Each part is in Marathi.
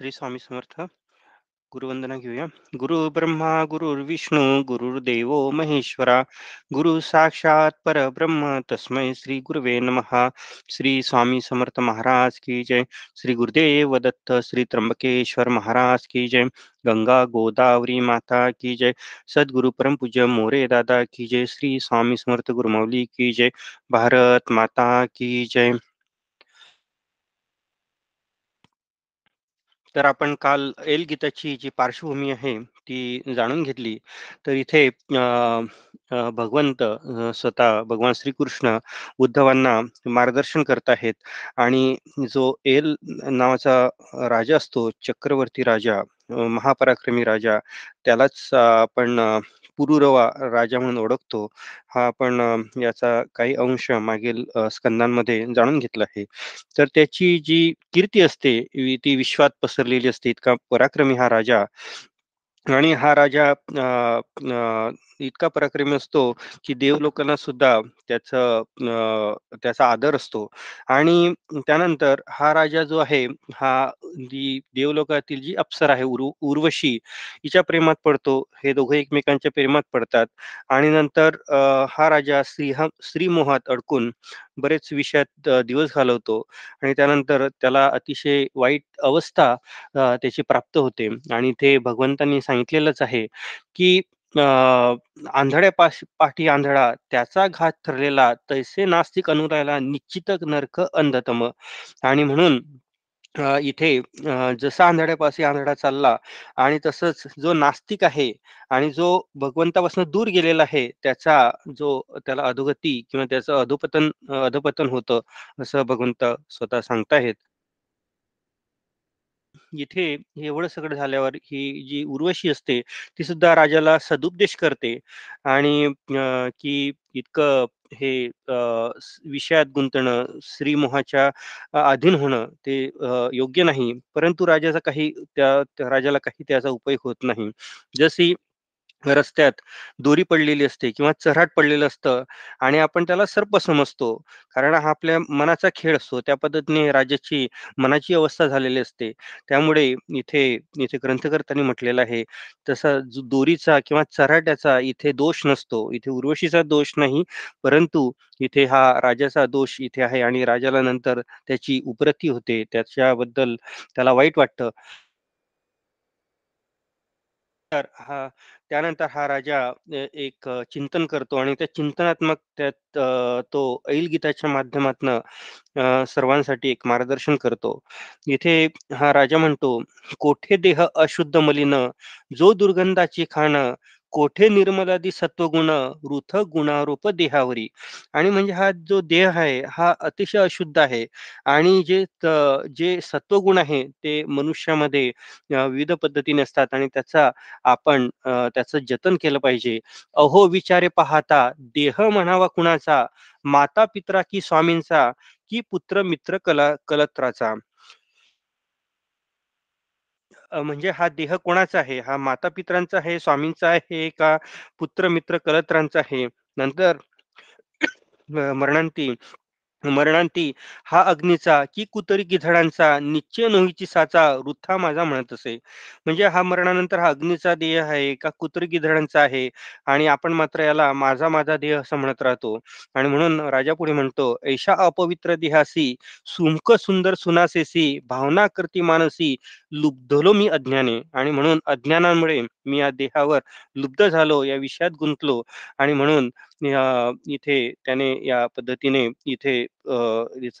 श्री स्वामी समर्थ। गुरुवंदना घेऊया. गुरु ब्रह्मा गुरुर्विष्णू गुरुर्देवो महेश्वरा, गुरु साक्षात परब्रह्म, तस्मै श्री गुरुवे नमहा श्री स्वामी समर्थ महाराज की जय। श्री गुरुदेव दत्त, श्री त्र्यंबकेश्वर महाराज की जय। गंगा गोदावरी माता की जय। सद्गुरु परम पूज्य मोरे दादा की जय। श्री स्वामी समर्थ गुरुमौली की जय। भारत माता की जय। तर आपण काल एल गीताची जी पार्श्वभूमी आहे ती जाणून घेतली. तर इथे भगवंत स्वतः भगवान श्रीकृष्ण उद्धवांना मार्गदर्शन करत आहेत. आणि जो एल नावाचा राजा असतो चक्रवर्ती राजा महापराक्रमी राजा त्यालाच आपण पुरुरवा राजा म्हणून ओळखतो. हा आपण याचा काही अंश मागील स्कंदांमध्ये जाणून घेतला आहे. तर त्याची जी कीर्ती असते ती विश्वात पसरलेली असते इतका पराक्रमी हा राजा आणि हा राजा इतका पराक्रमी असतो की देव लोकांना सुद्धा त्याचं त्याचा आदर असतो. आणि त्यानंतर हा राजा जो आहे हा जी देवलोकातील जी अप्सर आहे उर्व उर्वशी हिच्या प्रेमात पडतो. हे दोघे एकमेकांच्या प्रेमात पडतात. आणि नंतर हा राजा श्री श्रीमोहात अडकून बरेच विषयात दिवस घालवतो आणि त्यानंतर त्याला अतिशय वाईट अवस्था त्याची प्राप्त होते. आणि ते भगवंतांनी सांगितलेलंच आहे की आंधळ्या पाठी आंधळा त्याचा घात ठरलेला तैसे नास्तिक अनुरायला निश्चित नरक अंधतम. आणि म्हणून इथे जसा आंधळ्यापासून आंधळा चालला आणि तसंच जो नास्तिक आहे आणि जो भगवंतापासून दूर गेलेला आहे त्याचा जो त्याला अधोगती किंवा त्याचं अधोपतन अधोपतन होतं असं भगवंत स्वतः सांगताहेत. इथे एवढं सगळं झाल्यावर ही जी उर्वशी असते ती सुद्धा राजाला सदुपदेश करते आणि की इतकं हे विषयात गुंतणं श्रीमोहाच्या अधीन होणं ते योग्य नाही. परंतु राजाचा काही त्या राजाला काही त्याचा उपयोग होत नाही. जशी रस्त्यात दोरी पडलेली असते किंवा चऱ्हाट पडलेलं असतं आणि आपण त्याला सर्प समजतो. कारण हा आपल्या मनाचा खेळ असतो. त्या पद्धतीने राजाची मनाची अवस्था झालेली असते. त्यामुळे इथे इथे ग्रंथकर्त्यांनी म्हटलेलं आहे तसा दोरीचा किंवा चराट्याचा इथे दोष नसतो. इथे उर्वशीचा दोष नाही परंतु इथे हा राजाचा दोष इथे आहे आणि राजाला नंतर त्याची उपरती होते. त्याच्याबद्दल त्याला वाईट वाटतं. तर हा त्यानंतर हा राजा एक चिंतन करतो आणि त्या चिंतनात्मक त्यात तो ऐल गीताच्या माध्यमातनं सर्वांसाठी एक मार्गदर्शन करतो. इथे हा राजा म्हणतो कोठे देह अशुद्ध मलिन जो दुर्गंधाची खाणं कोठे निर्मलादी सत्वगुण रुथ गुणारूप देहावरी? आणि म्हणजे हा जो देह आहे हा अतिशय अशुद्ध आहे. आणि जे जे सत्वगुण आहे ते मनुष्यामध्ये विविध पद्धतीने असतात आणि त्याचा आपण त्याचं जतन केलं पाहिजे. अहो विचारे पाहता देह म्हणावा कुणाचा? माता पित्रा की स्वामींचा? की पुत्र मित्र कला कलत्राचा? म्हणजे हा देह कोणाचा आहे? हा माता पित्रांचा आहे स्वामींचा आहे का पुत्र मित्र कलत्रांचा आहे? नंतर मरणांती मरणांती हा अग्नीचा की कुतरी गिधडांचा निश्चय नोहीची साचा वृथा माझा म्हणत असे. म्हणजे हा मरणानंतर हा अग्नीचा देह आहे का कुतरी गिधडांचा आहे? आणि आपण मात्र याला माझा माझा देह असं म्हणत राहतो. आणि म्हणून राजा पुढे म्हणतो ऐशा अपवित्र देहासी सुमक सुंदर सुनासेसी भावना करती मानसी लुब्धलो मी अज्ञाने आणि म्हणून अज्ञानामुळे मी या देहावर लुब्ध झालो या विषयात गुंतलो आणि म्हणून इथे त्याने या पद्धतीने इथे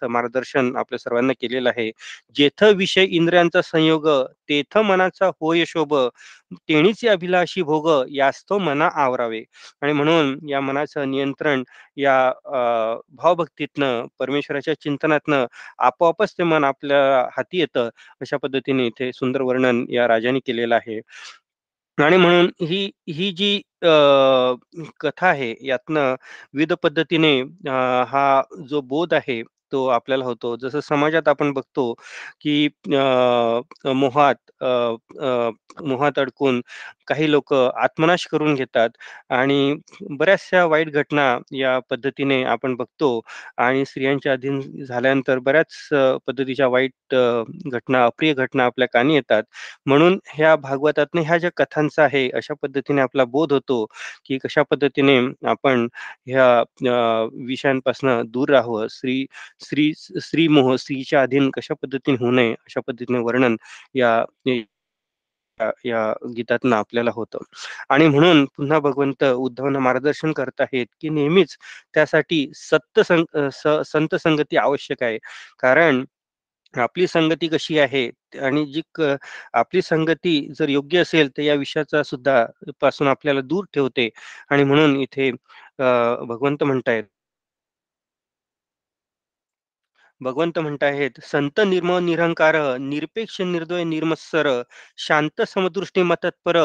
मार्गदर्शन आपल्या सर्वांना केलेलं आहे. जेथ विषय इंद्रियांचा संयोग तेथ मनाचा होय शोभ तेणीचे अभिलाषी भोग यास्तव मना आवरावे. आणि म्हणून या मनाचं नियंत्रण या भावभक्तीतनं परमेश्वराच्या चिंतनातनं आपोआपच ते मन आपल्या हाती येतं अशा पद्धतीने इथे सुंदर वर्णन या राजाने केलेलं आहे. आणि म्हणून ही ही जी कथा आहे यातनं विविध पद्धतीने हा जो बोध आहे तो आपल्याला होतो. जसं समाजात आपण बघतो की मोहात मोहात अडकून काही लोक आत्मनाश करून घेतात आणि बऱ्याचशा वाईट घटना या पद्धतीने आपण बघतो आणि स्त्रियांच्या अधीन झाल्यानंतर बऱ्याच पद्धतीच्या वाईट घटना, अप्रिय घटना आपल्या कानी येतात. म्हणून ह्या भागवतातनं ह्या ज्या कथांचा आहे, अशा पद्धतीने आपला बोध होतो, की कशा पद्धतीने आपण ह्या विषयांपासून दूर राहावं. स्त्री स्त्री स्त्रीमोह, स्त्रीच्या अधीन कशा पद्धतीने होऊ नये, अशा पद्धतीने वर्णन या या गीतातनं आपल्याला होतं. आणि म्हणून पुन्हा भगवंत उद्धवांना मार्गदर्शन करत आहेत, की नेहमीच त्यासाठी सत्य संग संत संगती आवश्यक आहे. कारण आपली संगती कशी आहे आणि जी आपली संगती जर योग्य असेल, तर या विषयाचा सुद्धा पासून आपल्याला दूर ठेवते आणि म्हणून इथे भगवंत म्हणतायत भगवंत म्हणताहेत, "संत निर्मळ निरहंकार, निरपेक्ष निर्दय निर्मत्सर, शांत समदृष्टी मतत्पर,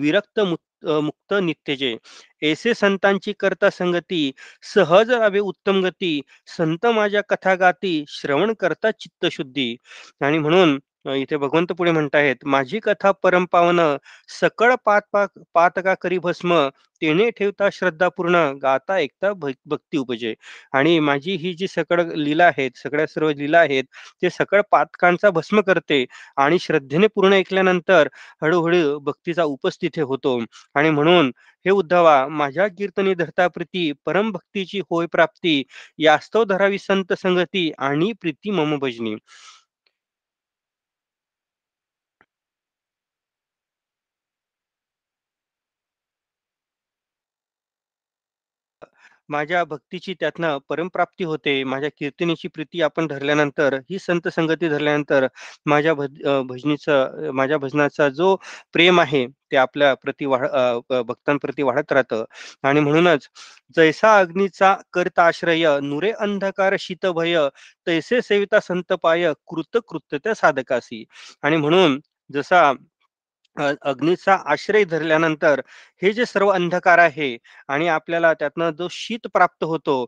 विरक्त मुक्त मुक्त नित्यजे. ऐसे संतांची करता संगती, सहज राहावे उत्तम गती. संत माझ्या कथा गाती, श्रवण करता चित्तशुद्धी." आणि म्हणून इथे भगवंत पुढे म्हणतायत "माझी कथा परमपावन, सकळ पात पाक पातका करी भस्म, तेने ठेवता श्रद्धापूर्ण, गाता ऐकता भक्ती उपजे." आणि माझी ही जी सकळ लीला आहेत, सगळ्या सर्व लीला आहेत, ते सकळ पातकांचा भस्म करते आणि श्रद्धेने पूर्ण ऐकल्यानंतर हळूहळू भक्तीचा उपज होतो. आणि म्हणून हे उद्धवा, माझ्या कीर्तनी धरता प्रीती, परम भक्तीची होय प्राप्ती, यास्तव धरावी संत संगती आणि प्रीती मम भजनी. माझ्या भक्तीची त्यातनं परमप्राप्ती होते. माझ्या कीर्तनीची प्रीती आपण धरल्यानंतर, ही संत संगती धरल्यानंतर माझ्या भज भजनीचा माझ्या भजनाचा जो प्रेम आहे, ते आपल्या प्रति वाढ भक्तांप्रती वाढत राहतं आणि म्हणूनच जैसा अग्नीचा करता आश्रय, नुरे अंधकार शीतभय, तैसे सेविता संत पाय, कृत कृत्यता साधकासी. आणि म्हणून जसा अग्नीचा आश्रय धरल्यानंतर हे जे सर्व अंधकार आहे आणि आपल्याला त्यातनं जो शीत प्राप्त होतो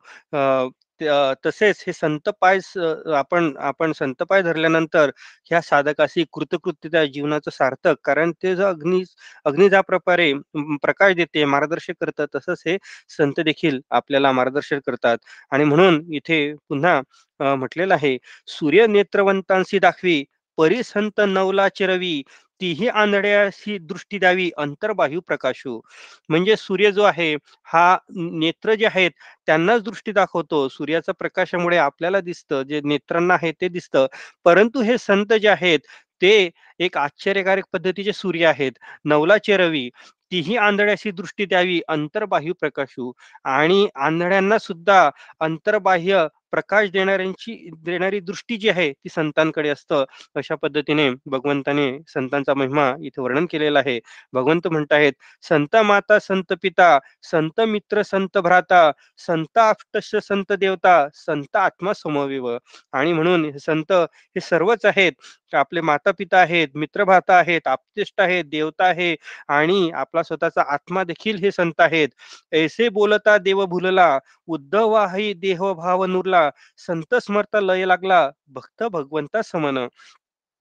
तसेच हे संतपाय आपण आपण संतपाय धरल्यानंतर ह्या साधकाशी कृतकृत्यता जीवनाचं सार्थक कारण ते जो अग्नी अग्नी ज्या प्रकारे प्रकाश देते, मार्गदर्शक करतं, तसंच हे संत देखील आपल्याला मार्गदर्शन करतात. आणि म्हणून इथे पुन्हा म्हटलेलं आहे, "सूर्य नेत्रवंतांशी दाखवी, परिसंत नवला चिरवी तीही आंधळ्याशी दृष्टी द्यावी, अंतर्बाह्य प्रकाशू." म्हणजे सूर्य जो आहे, हा नेत्र जे आहेत त्यांनाच दृष्टी दाखवतो. सूर्याच्या प्रकाशामुळे आपल्याला दिसतं, जे नेत्रांना आहे ते दिसतं. परंतु हे संत जे आहेत, ते एक आश्चर्यकारक पद्धतीचे सूर्य आहेत. नवलाचे रवी, तीही आंधळ्याशी दृष्टी द्यावी, अंतर्बाह्य प्रकाशू. आणि आंधळ्यांना सुद्धा अंतर्बाह्य प्रकाश देणाऱ्यांची देणारी दृष्टी जी आहे, ती संतांकडे असतं. अशा पद्धतीने भगवंताने संतांचा महिमा इथे वर्णन केलेला आहे. भगवंत म्हणताहेत, "संत माता, संत पिता, संत मित्र, संत भ्राता, संत अष्टश संत देवता, संत आत्मा समविव आणि म्हणून संत हे सर्वच आहेत. आपले माता-पिता आहेत, मित्र-भ्राता आहेत, आप्तेष्ट आहेत, देवता आहे आणि आपला स्वतःचा आत्मा देखील हे संत आहेत. "ऐसे बोलता देव भुलला, उद्धवाही देहभाव नुरला, संत स्मरता लय लागला, भक्त भगवंता समन."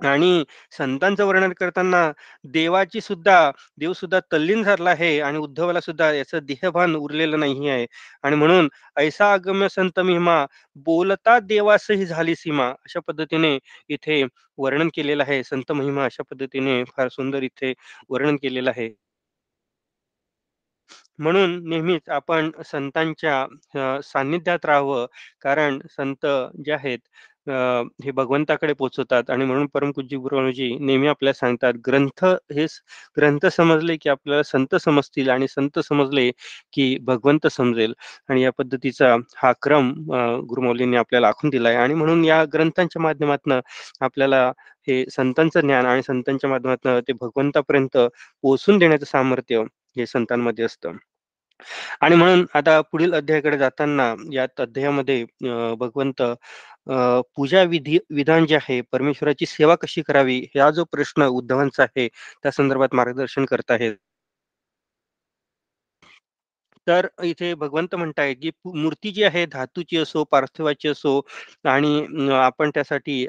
आणि संतांचं वर्णन करताना देवाची सुद्धा देव सुद्धा तल्लीन झाला आहे आणि उद्धवाला सुद्धा याचं देहभान उरलेलं नाही आहे. आणि म्हणून "ऐसा अगम्य संत महिमा, बोलता देवासही झाली सीमा." अशा पद्धतीने इथे वर्णन केलेलं आहे. संत महिमा अशा पद्धतीने फार सुंदर इथे वर्णन केलेलं आहे. म्हणून नेहमीच आपण संतांच्या सान्निध्यात राहावं. कारण संत जे आहेत हे भगवंताकडे पोचवतात आणि म्हणून परमपूज्य गुरुजी नेहमी आपल्याला सांगतात, ग्रंथ हे ग्रंथ समजले की आपल्याला संत समजतील आणि संत समजले की भगवंत समजेल. आणि या पद्धतीचा हा क्रम गुरुमौलींनी आपल्याला आखून दिलाय आणि म्हणून या ग्रंथांच्या माध्यमातून आपल्याला हे संतांचं ज्ञान आणि संतांच्या माध्यमातून ते भगवंतापर्यंत पोहोचून देण्याचं सामर्थ्य हे संतांमध्ये असतं. आणि म्हणून आता पुढील अध्यायाकडे जाताना यात अध्यायामध्ये भगवंत पूजा विधी विधान जे आहे, परमेश्वराची सेवा कशी करावी, हा जो प्रश्न उद्धवांचा आहे, त्या संदर्भात मार्गदर्शन करत आहेत. तर इथे भगवंत म्हणताय, की मूर्ती जी आहे धातूची असो, पार्थिवाची असो आणि आपण त्यासाठी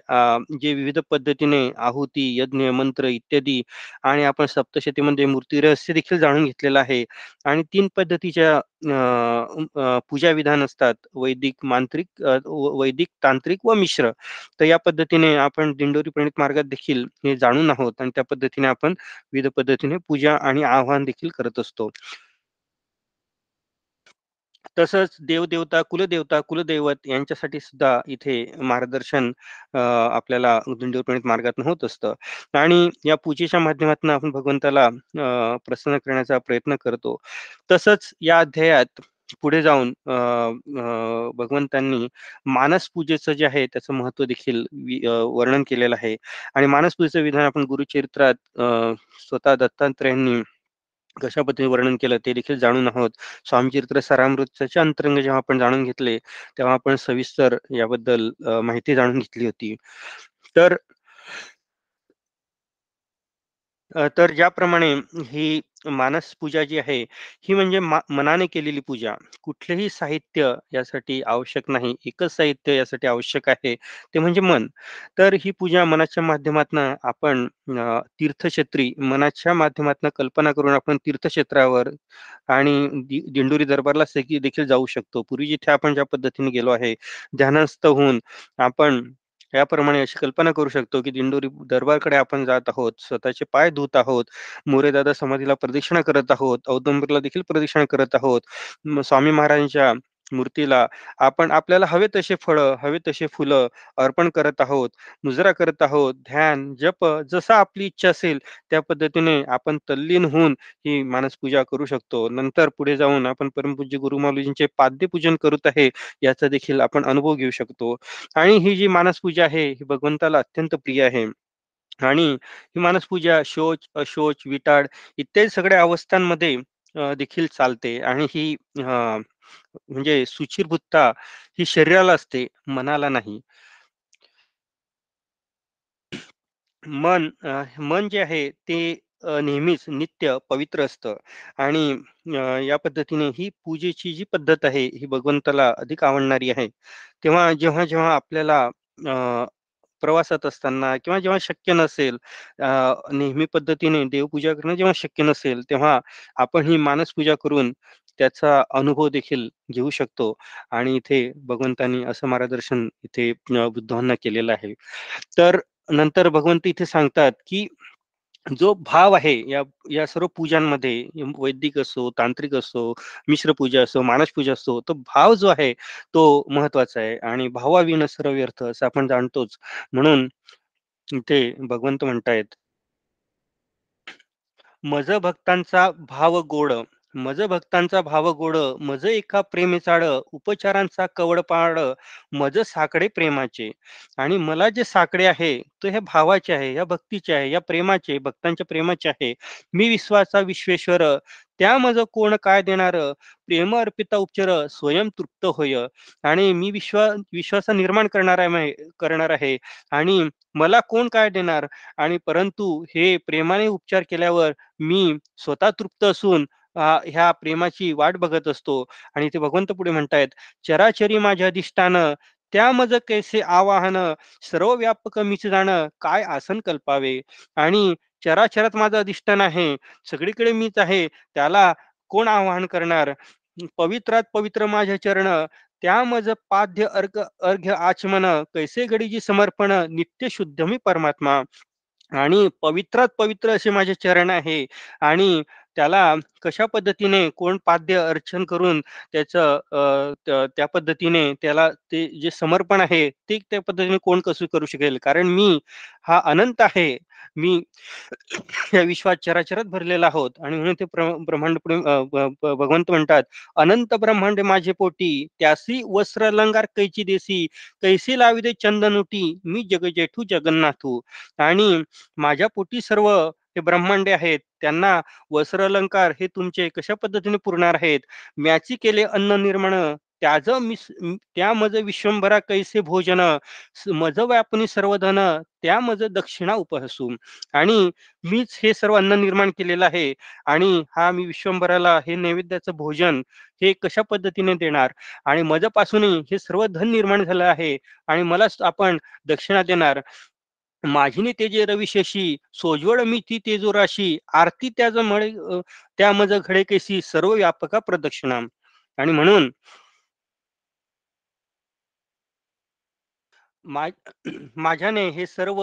जे विविध पद्धतीने आहुती, यज्ञ, मंत्र इत्यादी आणि आपण सप्तशतीमध्ये मूर्ती रहस्य देखील जाणून घेतलेलं आहे आणि तीन पद्धतीच्या पूजा विधान असतात. वैदिक, मांत्रिक, वैदिक, तांत्रिक व मिश्र. तर या पद्धतीने आपण दिंडोरी प्रणित मार्गात देखील हे जाणून आहोत आणि त्या पद्धतीने आपण विविध पद्धतीने पूजा आणि आवाहन देखील करत असतो. तसंच देवदेवता कुलदेवता, कुलदैवत यांच्यासाठी सुद्धा इथे मार्गदर्शन आपल्याला दिंडोरी मार्गातून होत असतं आणि या पूजेच्या माध्यमातून आपण भगवंताला प्रसन्न करण्याचा प्रयत्न करतो. तसंच या अध्यायात पुढे जाऊन भगवंतांनी मानस पूजेचं जे आहे त्याचं महत्त्व देखील वर्णन केलेलं आहे आणि मानस पूजेचं विधान आपण गुरुचरित्रात स्वतः दत्तात्रयांनी कशा पद्धतीने वर्णन केलं ते देखील जाणून आहोत. स्वामीचरित्र चरित्र अंतरंग जेव्हा आपण जाणून घेतले, तेव्हा आपण सविस्तर याबद्दल माहिती जाणून घेतली होती. तर अ, तर ज्याप्रमाणे ही मानस पूजा जी आहे, ही म्हणजे मा मनाने केलेली पूजा. कुठलेही साहित्य यासाठी आवश्यक नाही. एकच साहित्य यासाठी आवश्यक आहे, ते म्हणजे मन. तर ही पूजा मनाच्या माध्यमातून आपण तीर्थक्षेत्री मनाच्या माध्यमातून कल्पना करून आपण तीर्थक्षेत्रावर आणि दिंडोरी दरबारला देखील जाऊ शकतो. पूर्वी जिथे आपण ज्या पद्धतीने गेलो आहे, ध्यानस्थ होऊन आपण याप्रमाणे अशी कल्पना करू शकतो, की दिंडोरी दरबारकडे आपण जात आहोत. स्वतःचे पाय धुत आहोत. मोरेदादा समाधीला प्रदक्षिणा करत आहोत. औदुंबरला देखील प्रदक्षिणा करत आहोत. स्वामी महाराजांच्या मूर्तीला आपण आपल्याला हवे तसे फळं, हवे तसे फुलं अर्पण करत आहोत. मुजरा करत आहोत. ध्यान, जप जसा आपली इच्छा असेल त्या पद्धतीने आपण तल्लीन होऊन ही मानसपूजा करू शकतो. नंतर पुढे जाऊन आपण परमपूज्य गुरु माऊलीजींचे पाद्यपूजन करत आहे, याचा देखील आपण अनुभव घेऊ शकतो. आणि ही जी मानसपूजा आहे, ही भगवंताला अत्यंत प्रिय आहे. आणि ही मानसपूजा शोच अशोच विटाळ इत्यादी सगळ्या अवस्थांमध्ये देखील चालते आणि ही म्हणजे सुचिरभूतता ही शरीराला असते, मनाला नाही. मन मन जे आहे ते नेहमीच नित्य पवित्र असतं आणि या पद्धतीने ही पूजेची जी पद्धत आहे, ही भगवंताला अधिक आवडणारी आहे. तेव्हा जेव्हा-जेव्हा आपल्याला प्रवासात असताना किंवा जेव्हा शक्य नसेल नेहमी पद्धतीने देवपूजा करणं जेव्हा शक्य नसेल, तेव्हा आपण ही मानसपूजा करून त्याचा अनुभव देखील घेऊ शकतो आणि इथे भगवंतांनी असं मार्गदर्शन इथे बुद्धांना केलेलं आहे. तर नंतर भगवंत इथे सांगतात, की जो भाव आहे या या सर्व पूजांमध्ये वैदिक असो, तांत्रिक असो, मिश्र पूजा असो, मानस पूजा असो, तो भाव जो आहे तो महत्त्वाचा आहे आणि भावाविना सर्व व्यर्थ असं आपण जाणतोच. म्हणून ते भगवंत म्हणतायत मज भक्तांचा भाव गोड, मज भक्तांचा भाव गोड, मज एका प्रेमे चाड, उपचारांचा कवड पाड, मज साकडे प्रेमाचे. आणि मला जे साकडे आहे, ते हे भावाचे आहे, या भक्तीचे आहे, या प्रेमाचे, भक्तांच्या प्रेमाचे आहे. मी विश्वाचा विश्वेश्वर, त्या मज कोण काय देणार? प्रेम अर्पिता उपचार, स्वयं तृप्त होय. आणि मी विश्वा विश्वास निर्माण करणार आहे करणार आहे आणि मला कोण काय देणार? आणि परंतु हे प्रेमाने उपचार केल्यावर मी स्वतः तृप्त असून ह्या प्रेमाची वाट बघत असतो आणि ते भगवंत पुढे म्हणतायत, "चराचरी माझ्या अधिष्ठान, त्या मज कैसे आवाहन, सर्व व्यापक मीच जाण, काय आसन कल्पावे." आणि चराचरात माझं अधिष्ठान आहे, सगळीकडे मीच आहे, त्याला कोण आवाहन करणार? पवित्रात पवित्र माझ्या चरण, त्या मज पाद्य अर्घ अर्घ्य आचमन, कैसे गडीजी समर्पण, नित्य शुद्ध मी परमात्मा. आणि पवित्रात पवित्र असे माझे चरण आहे आणि त्याला कशा पद्धतीने कोण पाद्य अर्चन करून त्याचं त्या पद्धतीने त्याला ते जे समर्पण आहे, ते त्या पद्धतीने कोण कसं करू शकेल? कारण मी हा अनंत आहे. मी या विश्वात चराचरात भरलेला आहोत आणि म्हणून ते ब्रह्मांड पुढे भगवंत म्हणतात, "अनंत ब्रह्मांड माझे पोटी, त्यासी वस्त्र अलंकार कैची देसी, कैसे लाविदे चंदनुटी, मी जगजेठू जगन्नाथू." आणि माझ्या पोटी सर्व हे ब्रह्मांडे आहेत. त्यांना वस्त्र अलंकार हे तुमचे कशा पद्धतीने पुरणार आहेत? म्याची केले अन्न निर्माण, त्याज मिस त्या मज विश्वंभरा कैसे भोजन मज व्यापनी सर्वधन त्या मज दक्षिणा उपहसू आणि मीच हे सर्व अन्न निर्माण केलेलं आहे आणि हा मी विश्वंभराला हे नैवेद्याचं भोजन हे कशा पद्धतीने देणार आणि मजपासूनही हे सर्व धन निर्माण झालं आहे आणि मलाच आपण दक्षिणा देणार माझीने तेजे रविशशी सोजवळ मी ती तेजोराशी आरती त्याज म्हणे त्या मज घडे केसी सर्व व्यापका प्रदक्षिणा आणि म्हणून मा माझ्याने हे सर्व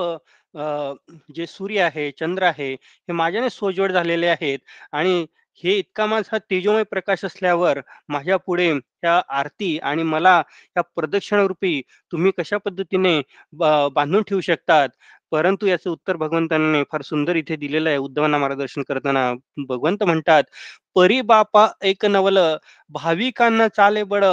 अ, जे सूर्य आहे, चंद्र आहे, हे माझ्याने सोजवळ झालेले आहेत आणि हे इतका माझा तेजोमय प्रकाश असल्यावर माझ्या पुढे ह्या आरती आणि मला या प्रदक्षिणारूपी तुम्ही कशा पद्धतीने बा बांधून ठेवू शकतात. परंतु याचं उत्तर भगवंतांनी फार सुंदर इथे दिलेलं आहे. उद्धवांना मार्गदर्शन करताना भगवंत म्हणतात, "परी बापा एक नवल, भाविकांना चाले बळ,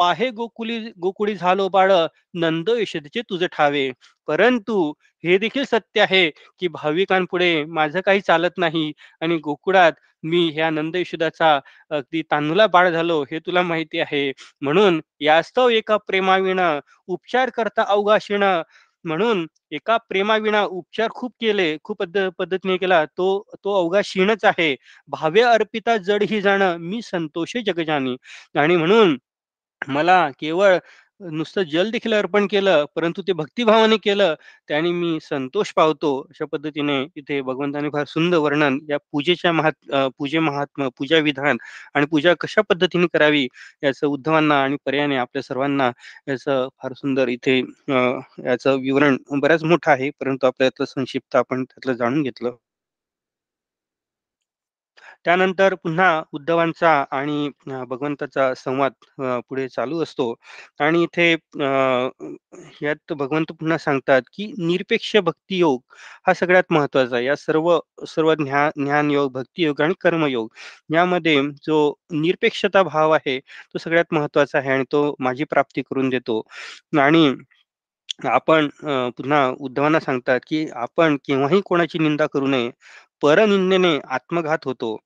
पाहे गोकुली गोकुळी झालो बाळ, नंद यशोदेचे तुझे ठावे." परंतु हे देखील सत्य आहे, की भाविकांपुढे माझं काही चालत नाही आणि गोकुळात मी ह्या नंद यशोदाचा अगदी तांदुला बाळ झालो, हे तुला माहिती आहे. म्हणून यास्तव एका प्रेमाविण उपचार करता अवघाशिण म्हणून एका प्रेमाविना उपचार खूप केले, खूप पद्धतीने केला. तो तो अवघा क्षीणच आहे. भावे अर्पिता जड ही जाणं, मी संतोषे जगजानी. आणि म्हणून मला केवळ नुसतं जल देखील अर्पण केलं, परंतु ते भक्तिभावाने केलं, त्याने मी संतोष पावतो. अशा पद्धतीने इथे भगवंताने फार सुंदर वर्णन या पूजेच्या महात पूजे महात्म्य, पूजा विधान आणि पूजा कशा पद्धतीने करावी याचं उद्धवांना आणि पर्यायाने आपल्या सर्वांना याचं फार सुंदर इथे याचं विवरण बऱ्याच मोठं आहे, परंतु आपल्या यातलं संक्षिप्त आपण त्यातलं जाणून घेतलं. त्यानंतर पुन्हा उद्धवांचा आणि भगवंताचा संवाद पुढे चालू असतो आणि इथे यात भगवंत पुन्हा सांगतात, की निरपेक्ष भक्तियोग हा सगळ्यात महत्त्वाचा आहे. या सर्व सर्व ज्ञा ज्ञानयोग, भक्तियोग आणि कर्मयोग यामध्ये जो निरपेक्षता भाव आहे, तो सगळ्यात महत्त्वाचा आहे आणि तो माझी प्राप्ती करून देतो आणि आपण पुन्हा उद्धवांना सांगतात, की आपण केव्हाही कोणाची निंदा करू नये. परनिंदेने आत्मघात होतो.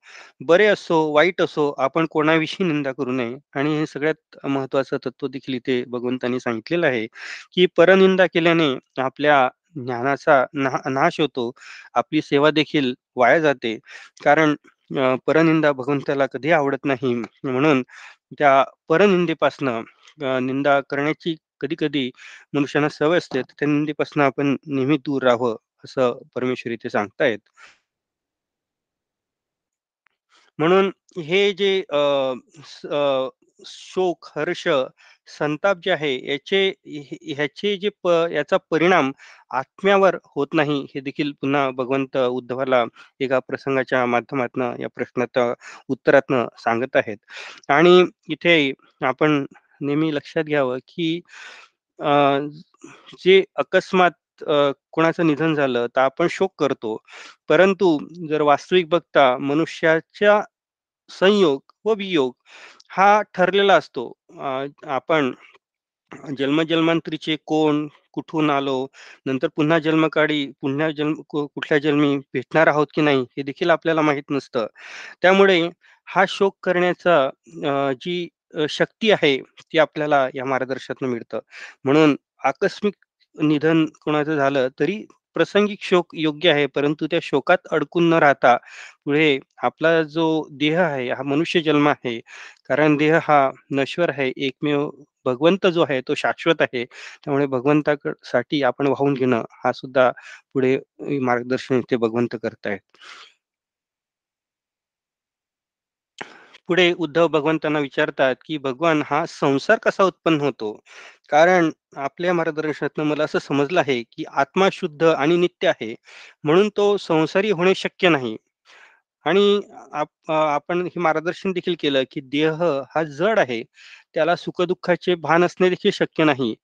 बरे असो, वाईट असो, आपण कोणाविषयी निंदा करू नये आणि हे सगळ्यात महत्वाचं तत्व देखील इथे भगवंतांनी सांगितलेलं आहे, की परनिंदा केल्याने आपल्या ज्ञानाचा ना नाश होतो. आपली सेवा देखील वाया जाते. कारण परनिंदा भगवंताला कधी आवडत नाही. म्हणून त्या परनिंदेपासनं निंदा करण्याची कधी-कधी मनुष्यांना सवय असते. त्या निंदेपासून आपण नेहमी दूर राहावं, असं परमेश्वर इथे सांगतायत. म्हणून हे जे शोक, हर्ष, संताप जे आहे याचे ह्याचे जे प याचा परिणाम आत्म्यावर होत नाही, हे देखील पुन्हा भगवंत उद्धवाला एका प्रसंगाच्या माध्यमातनं या प्रश्नाच्या उत्तरातनं सांगत आहेत. आणि इथे आपण नेहमी लक्षात घ्यावं, की जे अकस्मात कोणाचं निधन झालं, तर आपण शोक करतो. परंतु जर वास्तविक बघता मनुष्याच्या संयोग व वियोग हा ठरलेला असतो. आपण जन्मजन्मांतरीचे कोण, कुठून आलो, नंतर पुन्हा जन्मकाळी पुन्हा जन्म कुठल्या जन्मी भेटणार आहोत की नाही, हे देखील आपल्याला माहीत नसतं. त्यामुळे हा शोक करण्याचा जी शक्ती आहे, ती आपल्याला या मार्गदर्शनातून मिळतं. म्हणून आकस्मिक निधन कोणाचं झालं, तरी प्रासंगिक शोक योग्य आहे, परंतु त्या शोकात अडकून न राहता पुढे आपला जो देह आहे, हा मनुष्य जन्म आहे. कारण देह हा नश्वर आहे. एकमेव भगवंत जो आहे, तो शाश्वत आहे. त्यामुळे भगवंताकडसाठी आपण वाहून घेणं, हा सुद्धा पुढे मार्गदर्शन इथे भगवंत करतायत. पुढे उद्धव भगवंतांना विचारतात, की "भगवान हा संसार कसा उत्पन्न होतो?" कारण आपल्या मार्गदर्शनातनं मला असं समजलं आहे, की आत्मा शुद्ध आणि नित्य आहे. म्हणून तो संसारी होणे शक्य नाही. आणि आप आपण हे मार्गदर्शन देखील केलं, की देह हा जड आहे. त्याला सुखदुःखाचे भान असणे देखील शक्य नाही.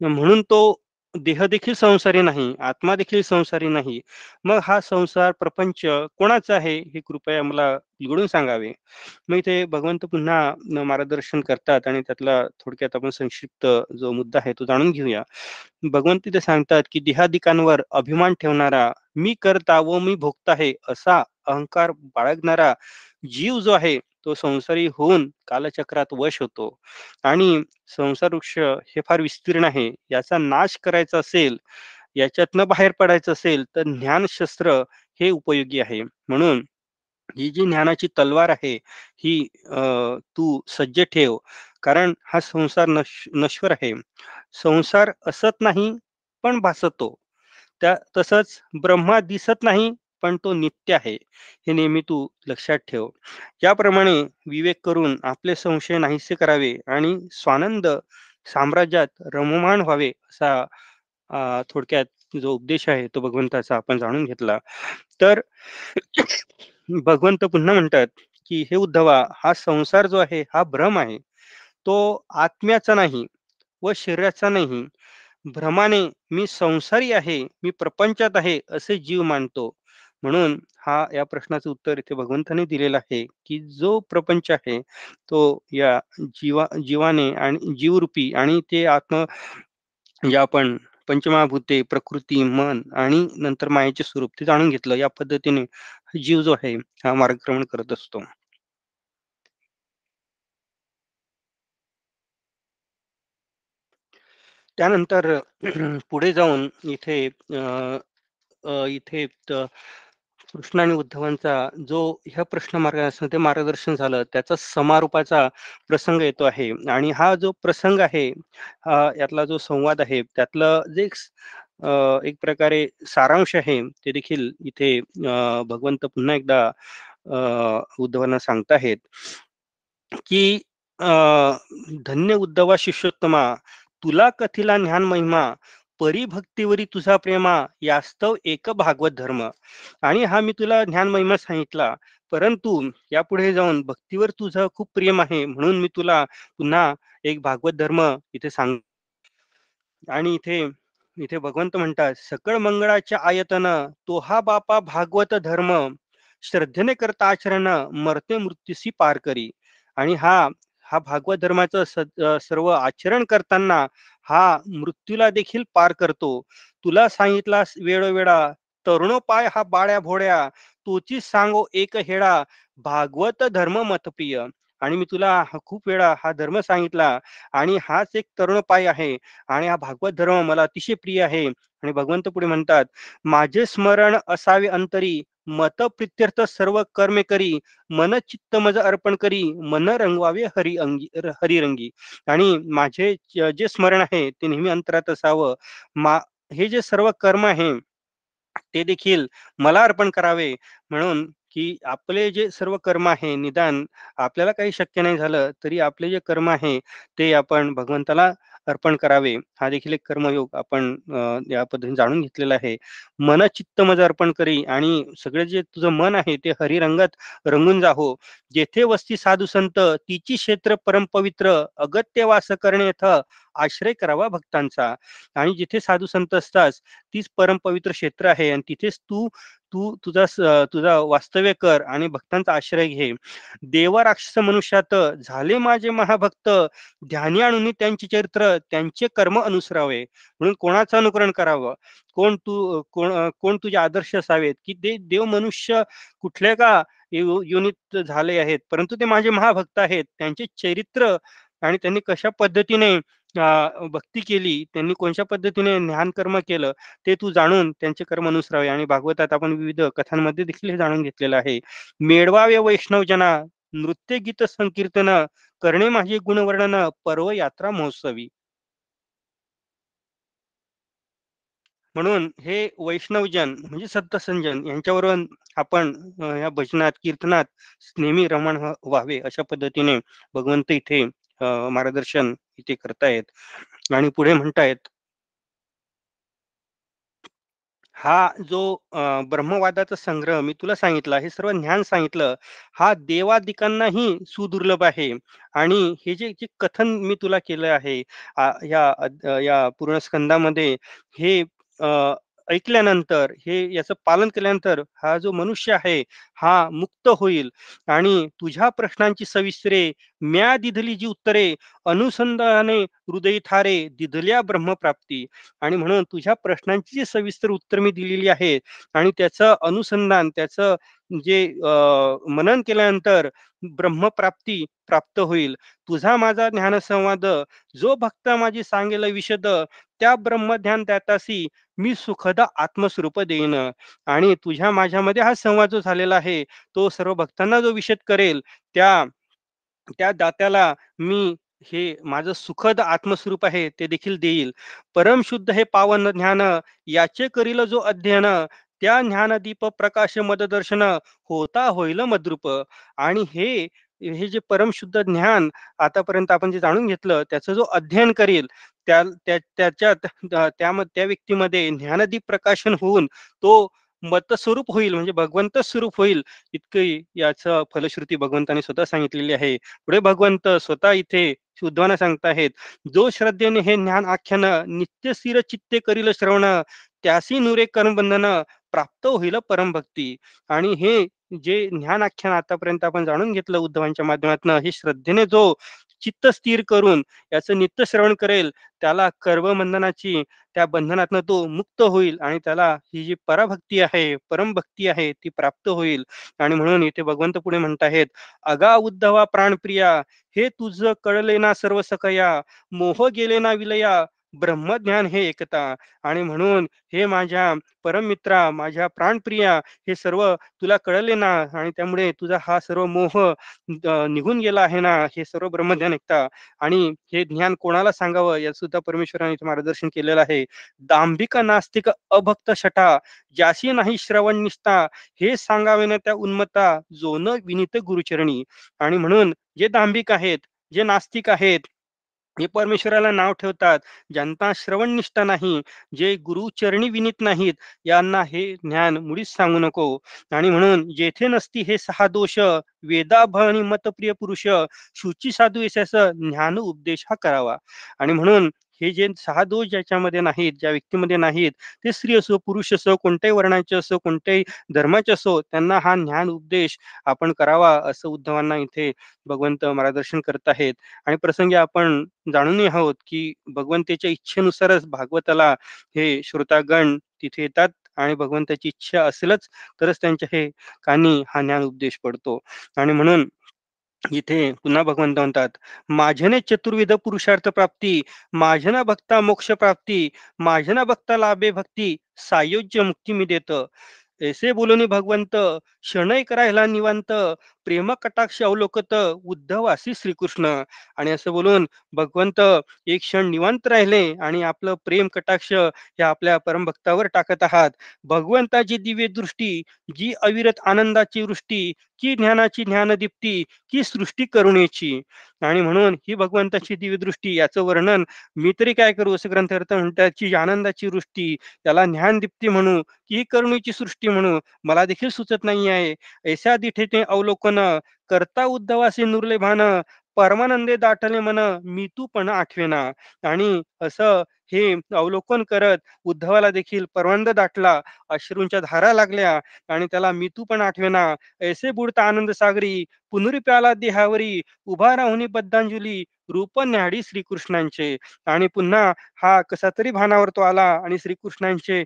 म्हणून तो देह देखील संसारी नाही, आत्मा देखील संसारी नाही. मग हा संसार, प्रपंच कोणाचा आहे, हे कृपया मला उलगडून सांगावे. मग इथे भगवंत पुन्हा मार्गदर्शन करतात आणि त्यातला थोडक्यात आपण संक्षिप्त जो मुद्दा आहे तो जाणून घेऊया. भगवंत तिथे सांगतात, की देहादिकांवर अभिमान ठेवणारा, मी करता व मी भोगता आहे असा अहंकार बाळगणारा जीव जो आहे, तो संसारी होऊन कालचक्रात वश होतो. आणि संसार वृक्ष हे फार विस्तीर्ण आहे. याचा नाश करायचा असेल याच्यातनं बाहेर पडायचं असेल तर ज्ञानशस्त्र हे उपयोगी आहे. म्हणून ही जी ज्ञानाची तलवार आहे ही तू सज्ज ठेव. कारण हा संसार नश नश्वर आहे. संसार असत नाही पण भासतो. त्या तसंच ब्रह्मा दिसत नाही पण तो नित्य आहे हे नेहमी तू लक्षात ठेव. याप्रमाणे विवेक करून आपले संशय नाहीसे करावे आणि स्वानंद साम्राज्यात रममाण व्हावे असा थोडक्यात जो उपदेश आहे तो भगवंताचा आपण जाणून घेतला. तर भगवंत पुन्हा म्हणतात की हे उद्धवा हा संसार जो आहे हा भ्रम आहे. तो आत्म्याचा नाही व शरीराचा नाही. भ्रमाने मी संसारी आहे मी प्रपंचात आहे असे जीव मानतो. म्हणून हा या प्रश्नाचं उत्तर इथे भगवंताने दिलेलं आहे की जो प्रपंच आहे तो या जीवा जीवाने आणि जीवरूपी आणि ते आत्म जे आपण पंचमहाभूते प्रकृती मन आणि नंतर मायेचे स्वरूप ते जाणून घेतलं या पद्धतीने जीव जो आहे हा मार्गक्रमण करत असतो. त्यानंतर पुढे जाऊन इथे इथे कृष्ण आणि उद्धवांचा जो ह्या प्रश्न मार्ग मार्गदर्शन झालं त्याचा समारोपाचा प्रसंग येतो आहे. आणि हा जो प्रसंग आहे यातला जो संवाद आहे त्यातलं जे एक प्रकारे सारांश आहे ते देखील इथे भगवंत पुन्हा एकदा उद्धवांना सांगताहेत. की धन्य उद्धवा शिष्योत्तमा तुला कथिला ज्ञान महिमा परिभक्तीवरी तुझा प्रेमा यास्तव एक भागवत धर्म. आणि हा मी तुला ज्ञान महिमा सांगितला परंतु यापुढे जाऊन भक्तीवर तुझं खूप प्रेम आहे म्हणून मी तुला पुन्हा एक भागवत धर्म इथे सांग आणि इथे इथे भगवंत म्हणतात सकळ मंगळाच्या आयतन तो हा बापा भागवत धर्म श्रद्धेने करता आचरण मरते मृत्यूशी पार करी. आणि हा हा भागवत धर्माचं सर्व आचरण करताना हा मृत्यूला देखील पार करतो. तुला सांगितला वेळोवेळा तरुणोपाय हा बाळ्या भोड्या तोची सांगो एक हेडा भागवत धर्म मतप्रिय. आणि मी तुला खूप वेळा हा धर्म सांगितला आणि हाच एक तरुण पाय आहे. आणि हा भागवत धर्म मला अतिशय प्रिय आहे. आणि भगवंत पुढे म्हणतात माझे स्मरण असावे अंतरी मत प्रित्यर्थ सर्व कर्मे करी मन चित्त मज अर्पण करी मन रंगवावे हरी अंगी हरिरंगी. आणि माझे जे स्मरण आहे ते नेहमी अंतरात असावं. मा हे जे सर्व कर्म आहे ते देखील मला अर्पण करावे. म्हणून की आपले जे सर्व कर्म आहे निदान आपल्याला काही शक्य नाही झालं तरी आपले जे कर्म आहे ते आपण भगवंताला अर्पण करावे हा देखील एक कर्मयोग आपण या पद्धतीने जाणून घेतलेला आहे. मन चित्त मज अर्पण करी आणि सगळे जे तुझं मन आहे ते हरिरंगात रंगून जाहो जेथे वस्ती साधू संत तिची क्षेत्र परमपवित्र अगत्य वास करणे आश्रय करावा भक्तांचा. आणि जिथे साधू संत असतात तीच परम पवित्र क्षेत्र आहे आणि तिथेच तू तू तुझा तुझा वास्तव्य कर आणि भक्तांचा आश्रय घे. देवा राक्षस मनुष्यात झाले माझे महाभक्त. ध्यानी आणून त्यांचे चरित्र त्यांचे कर्म अनुसरावे. म्हणून कोणाचं अनुकरण करावं? कोण तू कोण कोण तुझे आदर्श असावेत? की ते देव मनुष्य कुठल्या का युनित झाले आहेत? परंतु ते माझे महाभक्त आहेत. त्यांचे चरित्र आणि त्यांनी कशा पद्धतीने भक्ती केली त्यांनी कोणत्या पद्धतीने ज्ञान कर्म केलं ते तू जाणून त्यांचे कर्म अनुसरावे. आणि भागवतात आपण विविध कथांमध्ये देखील हे जाणून घेतलेलं आहे. मेळवावे वैष्णव जना नृत्य गीत संकीर्तन करणे माझे गुणवर्णन पर्व यात्रा महोत्सवी. म्हणून हे वैष्णवजन म्हणजे सत्तसंजन यांच्यावरून आपण या भजनात कीर्तनात नेहमी रमण व्हावे अशा पद्धतीने भगवंत इथे मार्गदर्शन इथे करतायत आणि पुढे म्हणतायत हा जो ब्रह्मवादाचा संग्रह मी तुला सांगितला हे सर्व ज्ञान सांगितलं हा देवादिकांनाही सुदुर्लभ आहे आणि हे जे जे कथन मी तुला केलं आहे या या पूर्ण स्कंदामध्ये हे ऐकल्यानंतर हे याचं पालन केल्यानंतर हा जो मनुष्य आहे हा मुक्त होईल. आणि तुझ्या प्रश्नांची सविस्तरे म्या दिधली जी उत्तरे अनुसंधाने हृदय थारे दिधल्या ब्रह्मप्राप्ती. आणि म्हणून तुझ्या प्रश्नांची जी सविस्तर उत्तर मी दिलेली आहेत आणि त्याचं अनुसंधान त्याचं जे मनन केल्यानंतर ब्रह्मप्राप्ती प्राप्त होईल. तुझा माझा ज्ञान संवाद जो भक्त माझी सांगेल विशद त्या ब्रह्मध्यान त्यातासी मी सुखद आत्मस्वरूप देईन. आणि तुझ्या माझ्यामध्ये हा संवाद जो झालेला आहे तो सर्व भक्तांना जो विषद करेल त्या त्या दात्याला मी हे माझं सुखद आत्मस्वरूप आहे ते देखील देईल. परमशुद्ध हे पावन ज्ञान याचे करील जो अध्ययन त्या ज्ञानदीप प्रकाश मददर्शन होता होईल मद्रूप. आणि हे हे जे परमशुद्ध ज्ञान आतापर्यंत आपण जे जाणून घेतलं त्याचं जो अध्ययन करेल त्या त्याच्यात त्या त्या व्यक्तीमध्ये ज्ञानदीप प्रकाशन होऊन तो मतस्वरूप होईल म्हणजे भगवंत स्वरूप होईल इतकी याचं फलश्रुती भगवंताने स्वतः सांगितलेली आहे. पुढे भगवंत स्वतः इथे उद्धवाना सांगताहेत जो श्रद्धेने हे ज्ञान आख्यान नित्य स्थिर चित्ते करील श्रवण त्यासी नुरे कर्मबंधन प्राप्त होईल परमभक्ती. आणि हे जे ज्ञान आख्यान आतापर्यंत आपण जाणून घेतलं उद्धवांच्या माध्यमातून हे श्रद्धेने जो चित्त स्थिर करून याचं नित्य श्रवण करेल त्याला कर्मबंधनाची त्या बंधनातनं तो मुक्त होईल आणि त्याला ही जी पराभक्ती आहे परमभक्ती आहे ती प्राप्त होईल. आणि म्हणून इथे भगवंत पुढे म्हणत आहेत अगा उद्धवा प्राणप्रिया हे तुझ कळले ना सर्व सकया मोह गेले ना विलया ब्रह्मज्ञान हे एकता आणि म्हणून हे माझ्या परममित्रा माझ्या प्राणप्रिया हे सर्व तुला कळले ना आणि त्यामुळे तुझा हा सर्व मोह निघून गेला आहे ना हे सर्व ब्रह्मज्ञान ऐकता आणि हे ज्ञान कोणाला सांगावं या सुद्धा परमेश्वराने मार्गदर्शन केलेलं आहे. दांभिक नास्तिक अभक्त शटा ज्याशी नाही श्रवण निष्ठा हे सांगावे ना त्या उन्मत्ता जो न विनित गुरुचरणी. आणि म्हणून जे दांभिक आहेत जे नास्तिक आहेत हे परमेश्वराला नाव ठेवतात. ज्यांना श्रवण निष्ठा नाही जे गुरु चरणी विनीत नाहीत यांना हे ज्ञान मुळीच सांगू नको. आणि म्हणून जेथे नसती हे सहा दोष वेदाभ आणि मतप्रिय पुरुष शुची साधू यशास ज्ञान उपदेश हा करावा. आणि म्हणून हे जे सहा दोष ज्याच्यामध्ये नाहीत ज्या व्यक्तीमध्ये नाहीत ते स्त्री असो पुरुष असो कोणत्याही वर्णाचे असो कोणत्याही धर्माचे असो त्यांना हा ज्ञान उपदेश आपण करावा असं उद्धवांना इथे भगवंत मार्गदर्शन करत आहेत. आणि प्रसंगी आपण जाणूनही आहोत की भगवंतेच्या इच्छेनुसारच भागवताला हे श्रोतागण तिथे येतात आणि भगवंताची इच्छा असेलच तरच त्यांच्या हे कानी हा ज्ञान उपदेश पडतो. आणि म्हणून इथे पुन्हा भगवंत म्हणतात माझ्याने चतुर्विध पुरुषार्थ प्राप्ती माझ्याना भक्ता मोक्ष प्राप्ती माझ्याना भक्ता लाभे भक्ती सायोज्य मुक्ती मी देत. ऐसे बोलून भगवंत शणय करायला निवांत प्रेम कटाक्ष अवलोकत उद्धवासी श्रीकृष्ण. आणि असं बोलून भगवंत एक क्षण निवांत राहिले आणि आपलं प्रेम कटाक्ष हे आपल्या परमभक्तावर टाकत आहात. भगवंताची दिव्य दृष्टी जी अविरत आनंदाची वृष्टी की ज्ञानाची ज्ञानदीप्ती की सृष्टी करुणेची. आणि म्हणून ही भगवंताची दिव्य दृष्टी याचं वर्णन मी तरी काय करू असं ग्रंथार्थ म्हणतात की आनंदाची वृष्टी त्याला ज्ञानदीप्ती म्हणू की करुणेची सृष्टी म्हणू मला देखील सुचत नाही आहे ऐसा दिठे ते अवलोकन करता उद्धवासी नुरले भान परमानंदे दाटले मन मी तू पण आठवेना. आणि असं हे अवलोकन करत उद्धवाला देखील परवानंद दाटला अश्रूंच्या धारा लागल्या आणि त्याला मी तू पण आठवेना. ऐसे बुडता आनंद सागरी पुनरुप्याला देहावरी उभा राहुनी बद्धांजली रूप न्याडी श्रीकृष्णांचे. आणि पुन्हा हा कसा तरी भानावर तो आला आणि श्रीकृष्णांचे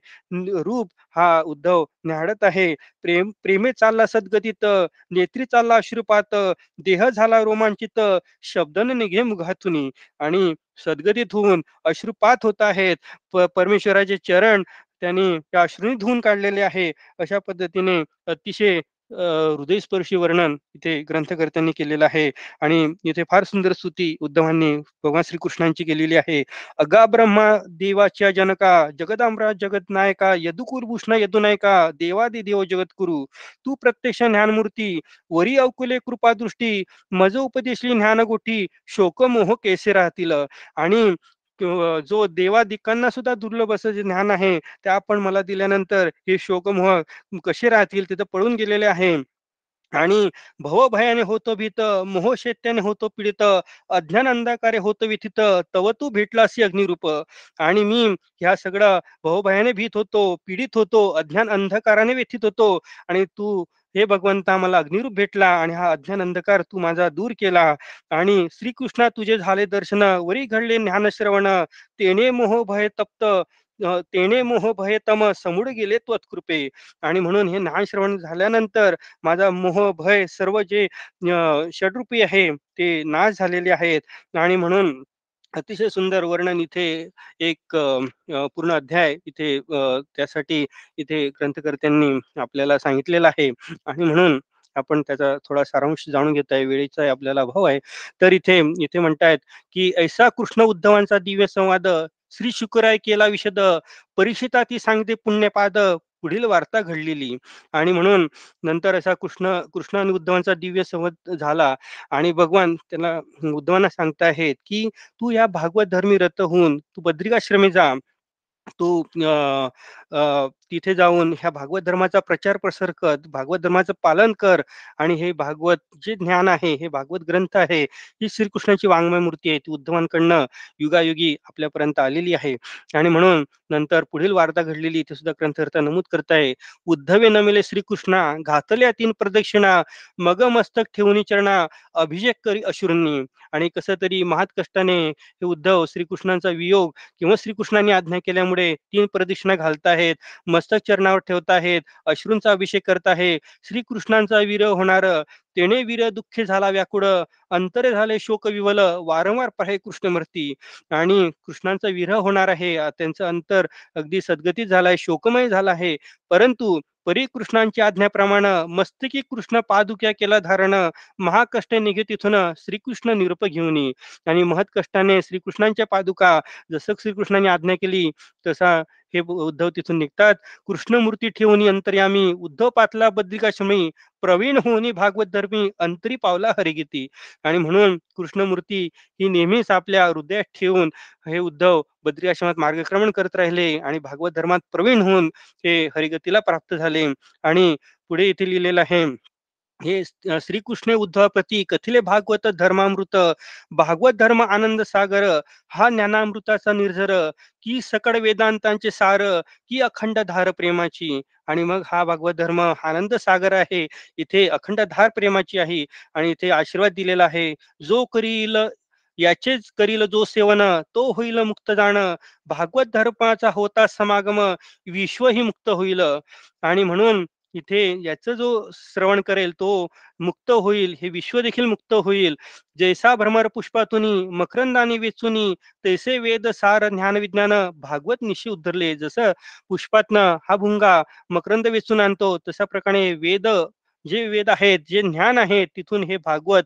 रूप हा उद्धव न्याडत आहे. प्रेम प्रेमे चालला सद्गतीत नेत्री चालला अश्रुपात देह झाला रोमांचित शब्दन निघे मुघातुनी आणि सद्गतीत होऊन अश्रुपात होत आहेत. परमेश्वराचे चरण त्यांनी त्या अश्रूनी धुवून काढलेले आहे. अशा पद्धतीने अतिशय हृदयस्पर्शी वर्णन इथे ग्रंथकर्त्यांनी केलेलं आहे आणि इथे फार सुंदर स्तुती उद्धवांनी भगवान श्रीकृष्णांची केलेली आहे. अगा ब्रह्मा देवाच्या जनका जगदांबरा जगत नायका यदुकुरभूषण यदुनायका देवादि देव जगतगुरु तू प्रत्यक्ष ज्ञानमूर्ती वरी अवकुले कृपादृष्टी मज उपदेशली ज्ञानगोठी शोकमोह केसे राहतील? आणि जो देवादिकांना सुद्धा दुर्लभ असं जे ज्ञान आहे ते आपण मला दिल्यानंतर हे शोकमोह कसे राहतील तिथं पळून गेलेले आहे. आणि भवभयाने होतो भीत मोहशेत्याने होतो पीडित अज्ञान अंधाकारे होतो विथित तव तू भेटलासी अग्निरूप. आणि मी ह्या सगळं भवभयाने भीत होतो पीडित होतो अज्ञान अंधकाराने व्यथित होतो. आणि तू हे भगवंता मला अग्निरूप भेटला आणि हा अज्ञान अंधकार तू माझा दूर केला आणि श्रीकृष्णा तुझे झाले दर्शन वरी घडले ज्ञानश्रवण. तेने मोह भय तप्त तेने मोह भय तम समुड गेले त्वत्कृपे. आणि म्हणून हे ज्ञान श्रवण झाल्यानंतर माझा मोह भय सर्व जे षडरूपी आहे ते नाश झालेले आहेत. आणि म्हणून अतिशय सुंदर वर्णन इथे एक पूर्ण अध्याय इथे त्यासाठी इथे ग्रंथकर्त्यांनी आपल्याला सांगितलेलं आहे. आणि म्हणून आपण त्याचा थोडा सारांश जाणून घेत आहे. वेळेचा आपल्याला अभाव आहे. तर इथे इथे म्हणतायत की ऐसा कृष्ण उद्धवांचा दिव्य संवाद श्री शुक्राय केला विशद परीक्षिता ती सांगते पुण्यपाद पुढील वार्ता घडलेली आणि म्हणून नंतर असा कृष्ण कृष्ण आणि उद्धवांचा दिव्य संवाद झाला आणि भगवान त्याला उद्धवांना सांगताहेत की तू या भागवत धर्मी रथ होऊन तू बद्रिकाश्रमी जा. तू तिथे जाऊन ह्या भागवत धर्माचा प्रचार प्रसार कर भागवत धर्माचं पालन कर आणि हे भागवत जे ज्ञान आहे हे भागवत ग्रंथ आहे ही श्रीकृष्णाची वाङ्मय मूर्ती आहे ती उद्धवांकडनं युगायुगी आपल्यापर्यंत आलेली आहे. आणि म्हणून नंतर पुढील वार्ता घडलेली इथे सुद्धा ग्रंथकर्ता नमूद करताय उद्धवे नमिले श्रीकृष्णा घातल्या तीन प्रदक्षिणा मग मस्तक ठेवून चरणा अभिषेक करी अश्रूंनी. आणि कसं तरी महात कष्टाने हे उद्धव श्रीकृष्णांचा वियोग किंवा श्रीकृष्णांनी आज्ञा केल्यामुळे तीन प्रदक्षिणा घालताहेत. मस्तक चरणावर ठेवताहेत अश्रूंचा अभिषेक करत आहे श्रीकृष्णांचा वीर होणार तेने वीर दुःखी झाला व्याकुळ अंतरे झाले शोक विवल वारंवार पाहे कृष्णमूर्ती आणि कृष्णांचा विरह होणार आहे. त्यांचं अंतर अगदी सद्गतीत झालाय शोकमय झाला आहे. परंतु परी कृष्णांची आज्ञाप्रमाणे मस्तकी कृष्ण पादुक्या केला धारण. महाकष्ट निघे तिथून श्रीकृष्ण निरूप घेऊन. ये. आणि महत कष्टाने श्रीकृष्णांच्या पादुका जसं श्रीकृष्णाने आज्ञा केली तसा हे उद्धव तिथून निघतात. कृष्णमूर्ती ठेवून अंतर्यामी उद्धव पातला बद्रिकाश्रमी प्रवीण होऊन भागवत धर्मी अंतरी पावला हरिगीती आणि म्हणून कृष्णमूर्ती ही नेहमीच आपल्या हृदयात ठेवून हे उद्धव बद्रिकाश्रमात मार्गक्रमण करत राहिले आणि भागवत धर्मात प्रवीण होऊन हे हरिगतीला प्राप्त झाले. आणि पुढे इथे लिहिलेलं आहे हे श्रीकृष्ण उद्धव श्रीकृष्ण कथिले भागवत धर्मामृत भागवत धर्म आनंद सागर हा ज्ञानामृताचा निर्झर की सकळ वेदांतांचे सार की अखंड धार प्रेमाची. आणि मग हा भागवत धर्म हा आनंद सागर आहे. इथे अखंड धार प्रेमाची आहे आणि इथे आशीर्वाद दिलेला आहे. जो करील याचेच करील जो सेवन तो होईल मुक्त जाण. भागवत धर्माचा होता समागम विश्वही मुक्त होईल. आणि म्हणून इथे याचं जो श्रवण करेल तो मुक्त होईल हे विश्व देखील मुक्त होईल. जैसा भ्रमर पुष्पातुनी मकरंदानी वेचुनी तैसे वेद सार ज्ञान विज्ञान भागवत निशी उद्धरले. जसं पुष्पातनं हा भुंगा मकरंद वेचून आणतो तशा प्रकारे वेद जे वेद आहेत जे ज्ञान आहे तिथून हे भागवत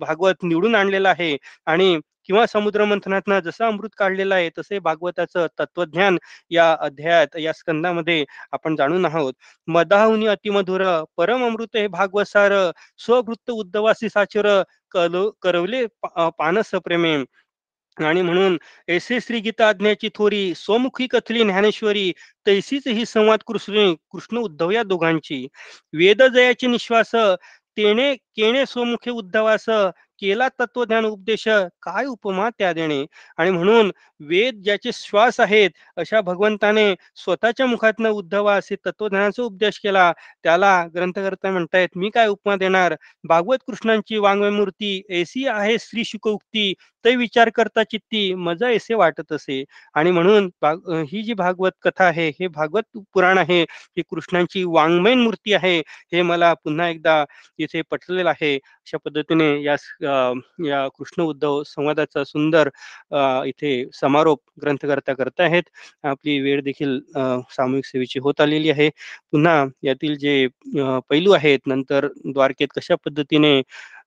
भागवत निवडून आणलेलं आहे. आणि किंवा समुद्र मंथनातनं जसं अमृत काढलेलं आहे तसे भागवताचं तत्वज्ञान या अध्यायात या स्कंदामध्ये आपण जाणून आहोत. मदाहुनी अतिमधुर परम अमृत हे भागवसार स्ववृत्त उद्धवासी साचर करवले पानस प्रेमे आणि म्हणून ऐसे श्री गीता आज्ञाची थोरी स्वमुखी कथली ज्ञानेश्वरी तैसीच ही संवाद कृष्ण कृष्ण उद्धव या दोघांची. वेद जयाची निश्वास तेने केणे स्वमुखे उद्धवास केला तत्वज्ञान उपदेश काय उपमा त्या देणे? आणि म्हणून वेद ज्याचे श्वास आहेत अशा भगवंताने स्वतःच्या मुखातनं उद्धवा असे तत्वज्ञानाचा उपदेश केला. त्याला ग्रंथकर्ता म्हणतायत मी काय उपमा देणार? भागवत कृष्णांची वाङ्मय मूर्ती ऐसी आहे श्री शुकउक्ती विचार करता चित्ती मजा ऐसे वाटत असे. आणि म्हणून ही जी भागवत कथा आहे हे भागवत पुराण आहे. ही कृष्णांची वाङ्मयीन मूर्ती आहे. हे मला पुन्हा एकदा इथे पटलेलं आहे. अशा पद्धतीने या या कृष्ण उद्धव संवादाचा सुंदर इथे समारोप ग्रंथकर्ता करत आहेत. आपली वेळ देखील सामूहिक सेवेची होत आलेली आहे. पुन्हा यातील जे पैलू आहेत नंतर द्वारकेत कशा पद्धतीने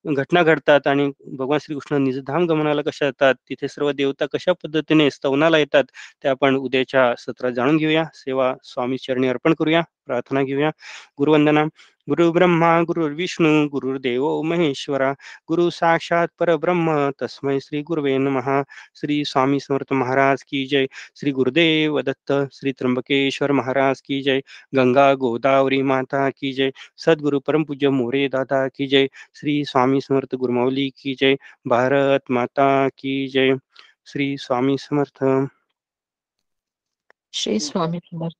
घटना घडतात आणि भगवान श्रीकृष्ण निजधाम गमनाला कशा येतात तिथे सर्व देवता कशा पद्धतीने स्तवनाला येतात ते आपण उद्याच्या सत्रात जाणून घेऊया. सेवा स्वामी चरणी अर्पण करूया प्रार्थना घेऊया. गुरुवंदना. गुरु ब्रह्मा गुरुर्विष्णू गुरुर्देव महेश्वरा गुरु साक्षात परब्रह्म तस्मै श्री गुरुवे महा श्री स्वामी समर्थ महाराज की जय. श्री गुरुदेव दत्त श्री त्र्यंबकेश्वर महाराज की जय. गंगा गोदावरी माता की जय. सद्गुरु परम पूज्य मोरे दादा की जय. श्री स्वामी समर्थ गुरुमौली की जय. भारत माता की जय. श्री स्वामी समर्थ। श्री स्वामी समर्थ।